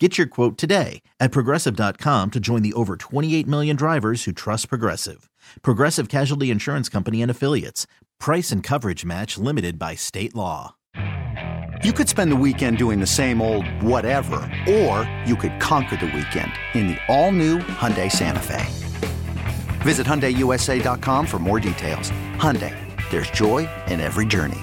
Get your quote today at progressive.com to join the over 28 million drivers who trust Progressive. Progressive Casualty Insurance Company and Affiliates. Price and coverage match limited by state law. You could spend the weekend doing the same old whatever, or you could conquer the weekend in the all-new Hyundai Santa Fe. Visit HyundaiUSA.com for more details. Hyundai, there's joy in every journey.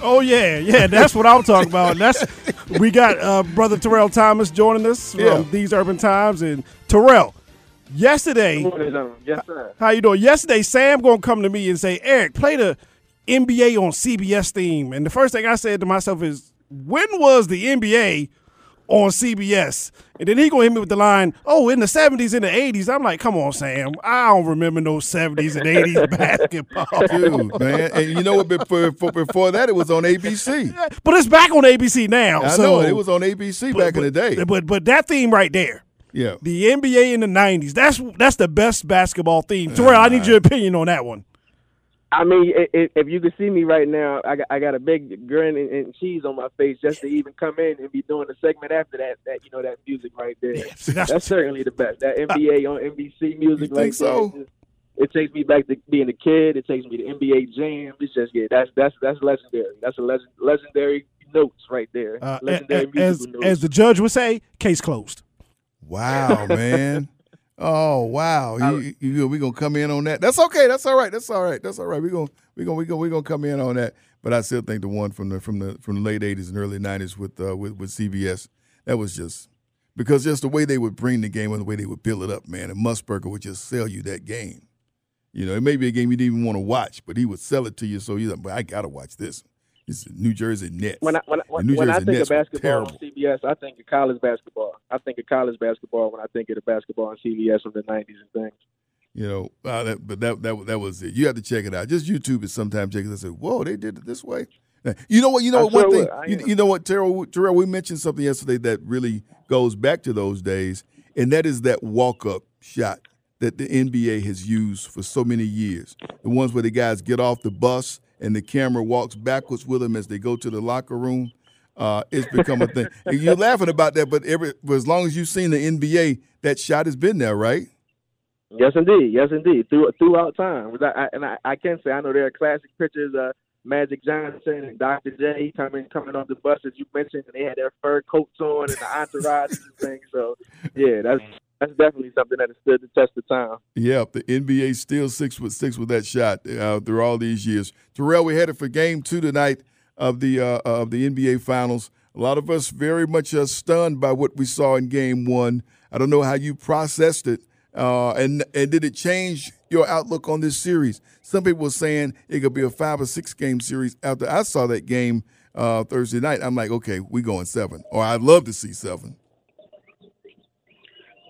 Oh yeah, yeah, that's what I'm talking about. That's we got uh, brother Terrell Thomas joining us from Yeah. These Urban Times and Terrell. Yesterday, Yes, sir. how you doing? Yesterday, Sam gonna come to me and say, Eric, play the NBA on CBS theme. And the first thing I said to myself is, when was the NBA on CBS? And then he gonna hit me with the line, oh, in the 70s and the 80s. I'm like, come on, Sam. I don't remember no 70s and 80s basketball. Dude, man. And you know what? Before, before, before that, it was on ABC. But it's back on ABC now. I so know it was on ABC but- back in the day. But but that theme right there, Yeah. the NBA in the '90s, that's that's the best basketball theme. Ah. Terrell, I need your opinion on that one. I mean, i- i- if you could see me right now, I got, I got a big grin and, and cheese on my face just to even come in and be doing the segment after that. That you know that music right there. see, that's- that's, certainly the best. That NBA on NBC music You right think so? there. It, takes me back to being a kid. It takes me to NBA Jam. It's just yeah, that's that's that's legendary. That's a legend, legendary notes right there. Uh, legendary a- a- as notes. as the judge would say, case closed. Wow, man. Oh wow, you, you, we gonna come in on that? That's okay. That's all right. That's all right. That's all right. We gonna we gonna we gonna we gonna come in on that. But I still think the one from the from the from the late '80s and early '90s with uh, with with CBS that was just because just the way they would bring the game and the way they would build it up, man. And Musburger would just sell you that game. You know, it may be a game you didn't even want to watch, but he would sell it to you. So you're like, but I gotta watch this. It's New Jersey Nets. when I when, I- when, when I think Nets of basketball on. CBS, I think of college basketball. I think of college basketball when I think of the basketball on CBS from the '90s and things. You know, uh, that, but that that that was it. You have to check it out. Just YouTube it sometimes Check it. I said, "Whoa, they did it this way." You know what? You know what? One thing. You, you know what, Terrell? Terrell, we mentioned something yesterday that really goes back to those days, and that is that walk up shot that the NBA has used for so many years. The ones where the guys get off the bus and the camera walks backwards with them as they go to the locker room. Uh, it's become a thing. And you're laughing about that, but every but as long as you've seen the NBA, that shot has been there, right? Yes, indeed. Yes, indeed. Through, throughout time, I, and I, I can say I know there are classic pictures of Magic Johnson and Dr. J coming coming off the bus as you mentioned, and they had their fur coats on and the entourage and things. So, yeah, that's that's definitely something that has stood the test of time. Yep, the NBA still six with six with that shot uh, through all these years. Terrell, we headed for Game Two tonight of the uh, of the NBA Finals. A lot of us very much uh, stunned by what we saw in Game One. I don't know how you processed it, uh, and and did it change your outlook on this series? Some people were saying it could be a five or six game series. After I saw that game uh, Thursday night, I'm like, okay, we going seven, or I'd love to see seven.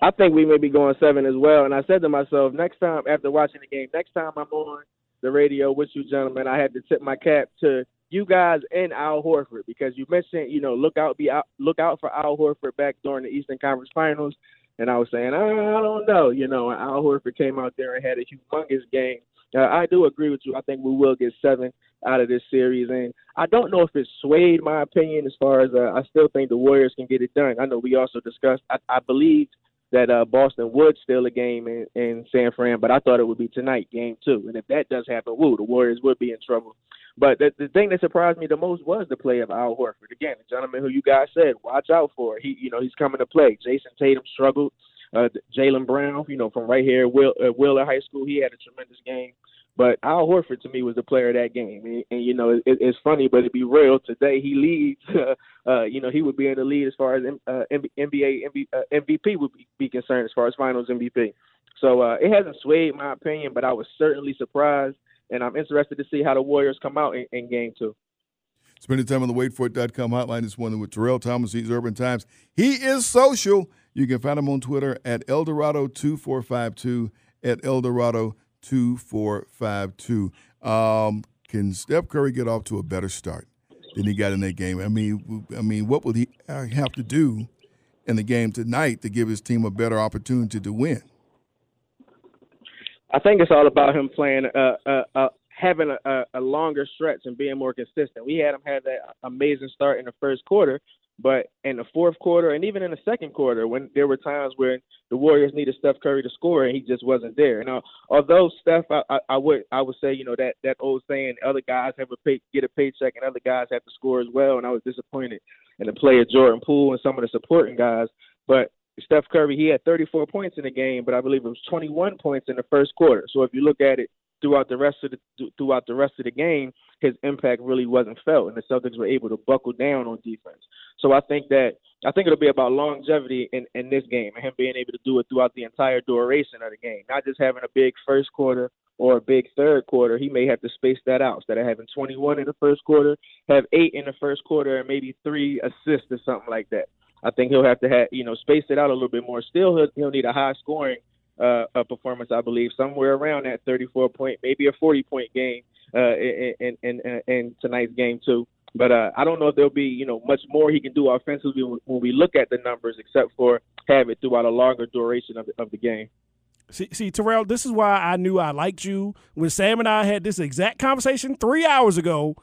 I think we may be going seven as well. And I said to myself, next time after watching the game, next time I'm on the radio with you gentlemen, I had to tip my cap to you guys and Al Horford because you mentioned, you know, look out, be out, look out for Al Horford back during the Eastern Conference Finals. And I was saying, I, don't know, you know, Al Horford came out there and had a humongous game. Uh, I do agree with you. I think we will get seven out of this series, and I don't know if it swayed my opinion as far as uh, I still think the Warriors can get it done. I know we also discussed. I, I believed that uh, Boston would steal a game in, in San Fran, but I thought it would be tonight, game two. And if that does happen, woo, the Warriors would be in trouble. But the, the thing that surprised me the most was the play of Al Horford. Again, the gentleman who you guys said, watch out for. He, you know, he's coming to play. Jayson Tatum struggled. Uh, Jaylen Brown, you know, from right here, Will, uh, Wheeler High School, he had a tremendous game. But Al Horford to me was the player of that game, and, and you know it, it's funny, but it'd be real, today he leads. Uh, uh, you know he would be in the lead as far as uh, NBA MV, uh, MVP would be, be concerned as far as Finals MVP. So uh, it hasn't swayed my opinion, but I was certainly surprised, and I'm interested to see how the Warriors come out in, in Game Two. Spending time on the waitforit.com hotline this morning with Terrell Thomas, he's Urban Times. He is social. You can find him on Twitter at Eldorado2452, at 2452. Um, can Steph Curry get off to a better start than he got in that game? I mean, I mean, what would he have to do in the game tonight to give his team a better opportunity to win? I think it's all about him playing, uh, uh, uh, having a, a longer stretch and being more consistent. We had him have that amazing start in the first quarter, but in the fourth quarter and even in the second quarter, when there were times where the Warriors needed Steph Curry to score and he just wasn't there. And uh, although Steph, I, I, I would I would say you know that that old saying, other guys have a pay, get a paycheck and other guys have to score as well. And I was disappointed in the play of Jordan Poole and some of the supporting guys. But Steph Curry, he had 34 points in the game, but I believe it was 21 points in the first quarter. So if you look at it throughout the rest of the throughout the rest of the game, his impact really wasn't felt, and the Celtics were able to buckle down on defense. So I think that I think it'll be about longevity in in this game and him being able to do it throughout the entire duration of the game, not just having a big first quarter or a big third quarter. He may have to space that out instead of having 21 in the first quarter, have eight in the first quarter, and maybe three assists or something like that. I think he'll have to have you know space it out a little bit more. Still, he'll, he'll need a high scoring uh, a performance, I believe, somewhere around that 34 point, maybe a 40 point game uh, in, in, in, in tonight's game too. But uh, I don't know if there'll be you know much more he can do offensively when we look at the numbers, except for have it throughout a longer duration of the, of the game. See, see, Terrell, this is why I knew I liked you when Sam and I had this exact conversation three hours ago.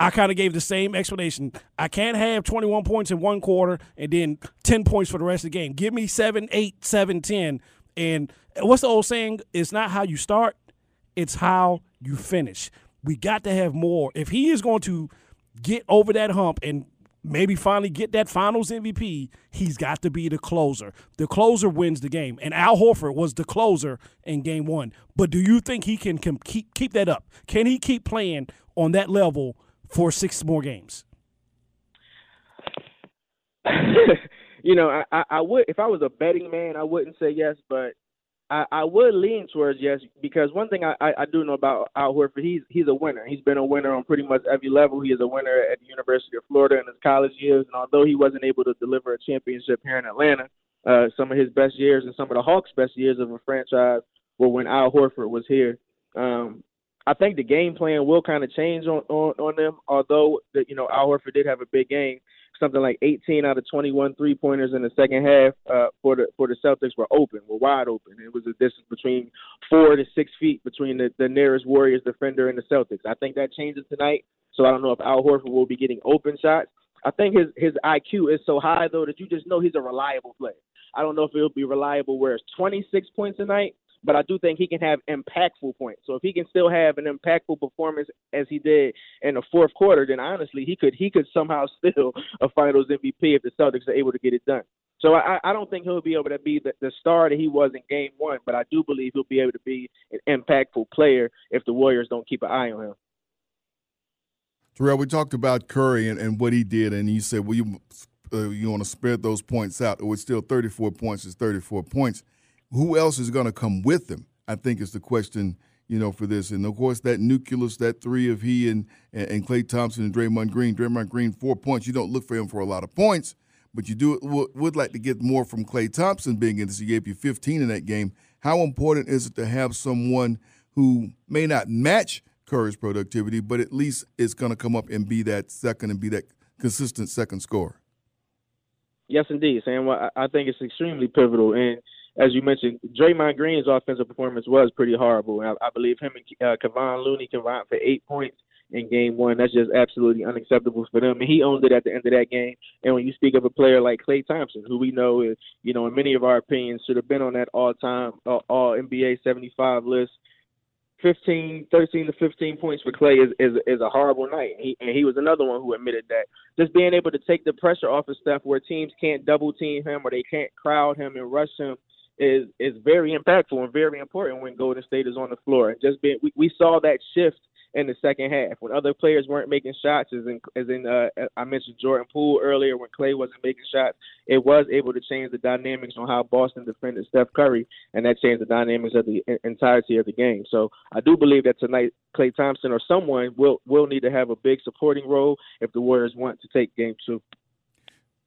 I kind of gave the same explanation. I can't have 21 points in one quarter and then 10 points for the rest of the game. Give me 7, 8, 7, 10. And what's the old saying? It's not how you start, it's how you finish. We got to have more. If he is going to get over that hump and maybe finally get that finals MVP, he's got to be the closer. The closer wins the game. And Al Horford was the closer in game one. But do you think he can, keep keep that up? Can he keep playing on that level for six more games? you know, I, I would if I was a betting man, I wouldn't say yes, but I, I would lean towards yes because one thing I, I, I do know about Al Horford, he's he's a winner. He's been a winner on pretty much every level. He is a winner at the University of Florida in his college years, and although he wasn't able to deliver a championship here in Atlanta, uh, some of his best years and some of the Hawks' best years of a franchise were when Al Horford was here. Um, I think the game plan will kind of change on, on on them. Although the, you know Al Horford did have a big game, something like 18 out of 21 three pointers in the second half uh, for the for the Celtics were open, were wide open. It was a distance between four to six feet between the, the nearest Warriors defender and the Celtics. I think that changes tonight. So I don't know if Al Horford will be getting open shots. I think his his IQ is so high though that you just know he's a reliable player. I don't know if he'll be reliable where it's 26 points a night, but I do think he can have impactful points. So if he can still have an impactful performance as he did in the fourth quarter, then honestly he could he could somehow still a Finals MVP if the Celtics are able to get it done. So I, I don't think he'll be able to be the, the star that he was in Game One, but I do believe he'll be able to be an impactful player if the Warriors don't keep an eye on him. Terrell, we talked about Curry and, and what he did, and you said, well, you uh, you want to spread those points out. It was still 34 points. It's 34 points who else is going to come with him? I think is the question, you know, for this. And of course, that nucleus, that three of he and and Klay Thompson and Draymond Green. Draymond Green, four points. You don't look for him for a lot of points, but you do would, would like to get more from Klay Thompson being in this. He gave you 15 in that game. How important is it to have someone who may not match Curry's productivity, but at least is going to come up and be that second and be that consistent second scorer? Yes, indeed, Sam. Well, I think it's extremely pivotal and as you mentioned, Draymond Green's offensive performance was pretty horrible. I, I believe him and uh, Kevon Looney combined for eight points in game one. That's just absolutely unacceptable for them. And he owned it at the end of that game. And when you speak of a player like Klay Thompson, who we know is, you know, in many of our opinions, should have been on that all-time, uh, all NBA 75 list. 15, 13 to 15 points for Klay is, is is a horrible night. He, and he was another one who admitted that. Just being able to take the pressure off of Steph where teams can't double team him or they can't crowd him and rush him is is very impactful and very important when Golden State is on the floor. And just being, we, we saw that shift in the second half when other players weren't making shots, as in as in uh, I mentioned Jordan Poole earlier when Klay wasn't making shots. It was able to change the dynamics on how Boston defended Steph Curry, and that changed the dynamics of the entirety of the game. So I do believe that tonight Klay Thompson or someone will will need to have a big supporting role if the Warriors want to take Game Two.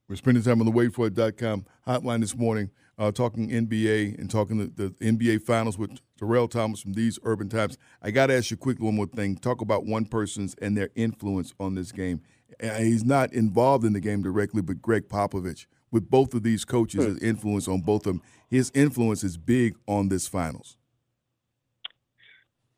We're spending time on the WaitFor.com hotline this morning uh, talking NBA and talking the, the NBA Finals with Terrell Thomas from These Urban Times. I got to ask you quickly one more thing. Talk about one person's and their influence on this game. he's not involved in the game directly, but Gregg Popovich. With both of these coaches, his influence on both of them, his influence is big on this finals.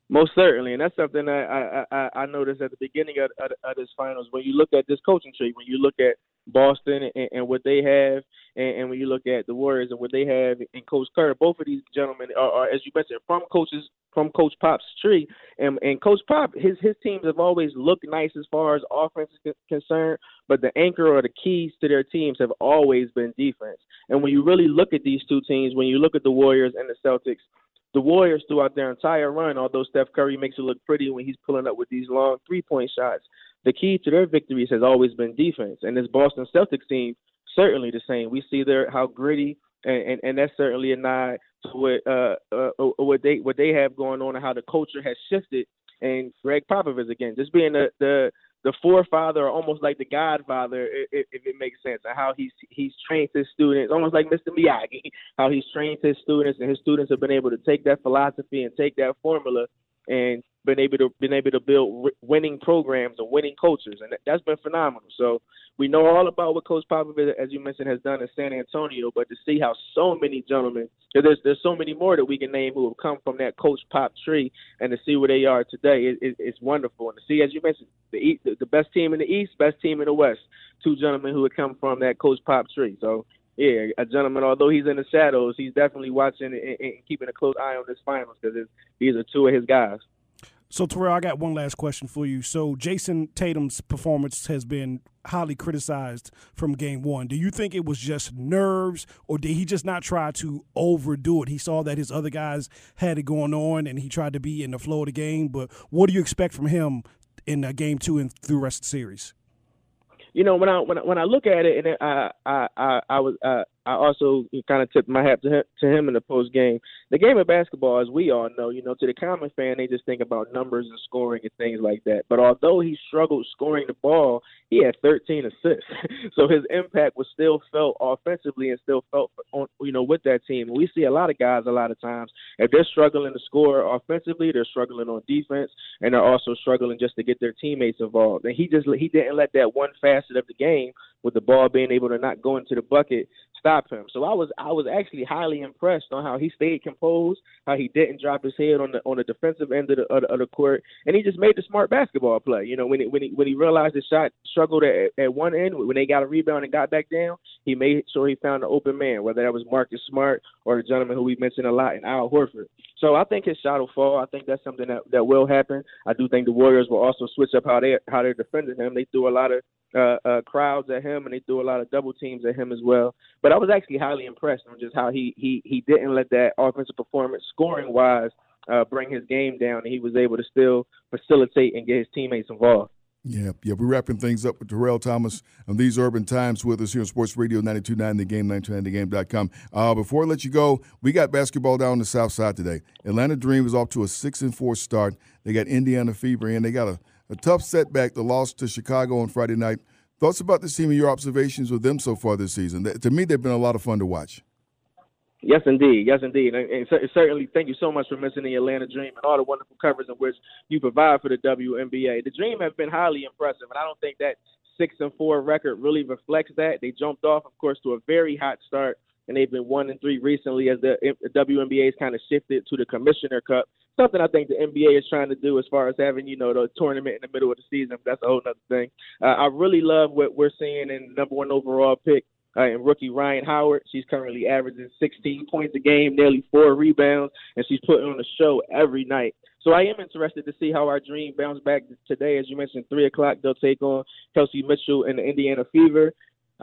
Most certainly, and that's something that I I, I noticed at the beginning of, of, of this finals. When you look at this coaching tree, when you look at Boston and, and what they have, and, and, when you look at the Warriors and what they have and Coach Kerr, both of these gentlemen are, are, as you mentioned, from coaches from Coach Pop's tree, and, and Coach Pop, his his teams have always looked nice as far as offense is concerned, but the anchor or the keys to their teams have always been defense. And when you really look at these two teams, when you look at the Warriors and the Celtics, the Warriors throughout their entire run, although Steph Curry makes it look pretty when he's pulling up with these long three point shots, the key to their victories has always been defense. And this Boston Celtics team certainly the same. We see their how gritty and, and, and that's certainly a nod to what uh, uh, uh, what they what they have going on and how the culture has shifted. And Gregg Popovich again, just being the the the forefather, or almost like the godfather, if, if it makes sense, and how he's he's trained his students, almost like Mr. Miyagi, how he's trained his students, and his students have been able to take that philosophy and take that formula and been able to been able to build winning programs and winning cultures, and that's been phenomenal. So we know all about what Coach Popovich, as you mentioned, has done in San Antonio, but to see how so many gentlemen, there's there's so many more that we can name who have come from that Coach Pop tree, and to see where they are today, it, it, it's wonderful. And to see, as you mentioned, the, the best team in the East, best team in the West, two gentlemen who have come from that Coach Pop tree. So yeah, a gentleman. Although he's in the shadows, he's definitely watching and, and keeping a close eye on this finals because these are two of his guys. So Terrell, I got one last question for you. So Jayson Tatum's performance has been highly criticized from game one. Do you think it was just nerves, or did he just not try to overdo it? He saw that his other guys had it going on, and he tried to be in the flow of the game. But what do you expect from him in uh, game two and through the rest of the series? You know, when I when I, when I look at it, and I I I, I was uh, I also kind of tipped my hat to him, to him in the post game. The game of basketball, as we all know, you know, to the common fan, they just think about numbers and scoring and things like that. But although he struggled scoring the ball, he had 13 assists, so his impact was still felt offensively and still felt on, you know, with that team. we see a lot of guys a lot of times if they're struggling to score offensively, they're struggling on defense, and they're also struggling just to get their teammates involved. And he just he didn't let that one facet of the game with the ball being able to not go into the bucket stop him. So I was I was actually highly impressed on how he stayed composed, how he didn't drop his head on the on the defensive end of the, of the, of the court, and he just made the smart basketball play. You know, when he, when he when he realized his shot struggled at, at one end, when they got a rebound and got back down, he made sure he found an open man, whether that was Marcus Smart or the gentleman who we mentioned a lot in Al Horford. So I think his shot will fall. I think that's something that, that will happen. I do think the Warriors will also switch up how they how they're defending him. They threw a lot of uh, uh, crowds at him, and they threw a lot of double teams at him as well. But I was actually highly impressed on just how he he he didn't let that offensive performance, scoring wise, uh, bring his game down, and he was able to still facilitate and get his teammates involved. Yeah, yeah, we're wrapping things up with Terrell Thomas on These Urban Times with us here on Sports Radio 92.9 The Game, 929thegame.com. Uh, before I let you go, we got basketball down on the south side today. Atlanta Dream is off to a 6 and 4 start. They got Indiana Fever and They got a, a tough setback, the loss to Chicago on Friday night. Thoughts about this team and your observations with them so far this season? To me, they've been a lot of fun to watch. Yes, indeed. Yes, indeed. And, certainly, thank you so much for mentioning the Atlanta Dream and all the wonderful covers in which you provide for the WNBA. The Dream has been highly impressive, and I don't think that six and four record really reflects that. They jumped off, of course, to a very hot start, and they've been one and three recently as the, the WNBA has kind of shifted to the Commissioner Cup. Something I think the NBA is trying to do as far as having, you know, the tournament in the middle of the season. That's a whole other thing. Uh, I really love what we're seeing in number one overall pick uh, and rookie Rhyne Howard. She's currently averaging 16 points a game, nearly four rebounds, and she's putting on a show every night. So I am interested to see how our dream bounce back today. As you mentioned, three o'clock they'll take on Kelsey Mitchell and the Indiana Fever.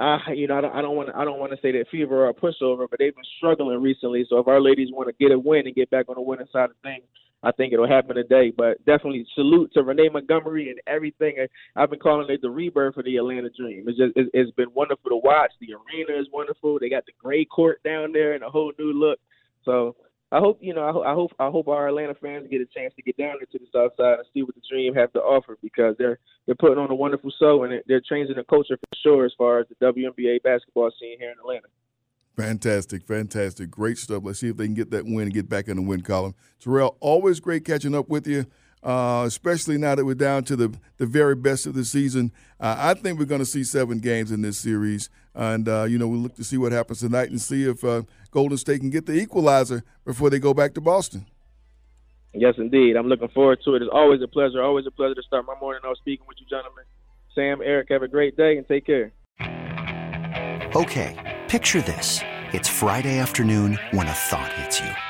Uh, you know, I don't want I don't want to say that Fever or a pushover, but they've been struggling recently. So if our ladies want to get a win and get back on the winning side of things, I think it'll happen today. But definitely salute to Renee Montgomery and everything. I've been calling it the rebirth of the Atlanta Dream. It's just it's been wonderful to watch. The arena is wonderful. They got the gray court down there and a whole new look. So I hope you know. I, hope I hope our Atlanta fans get a chance to get down there to the South Side and see what the Dream have to offer because they're they're putting on a wonderful show and they're changing the culture for sure as far as the WNBA basketball scene here in Atlanta. Fantastic, fantastic. Great stuff. Let's see if they can get that win and get back in the win column. Terrell, always great catching up with you, uh, especially now that we're down to the, the very best of the season. Uh, I think we're going to see seven games in this series. And, uh, you know, we look to see what happens tonight and see if uh, Golden State can get the equalizer before they go back to Boston. Yes, indeed. I'm looking forward to it. It's always a pleasure. Always a pleasure to start my morning off speaking with you, gentlemen. Sam, Eric, have a great day and take care. Okay, picture this. It's Friday afternoon when a thought hits you.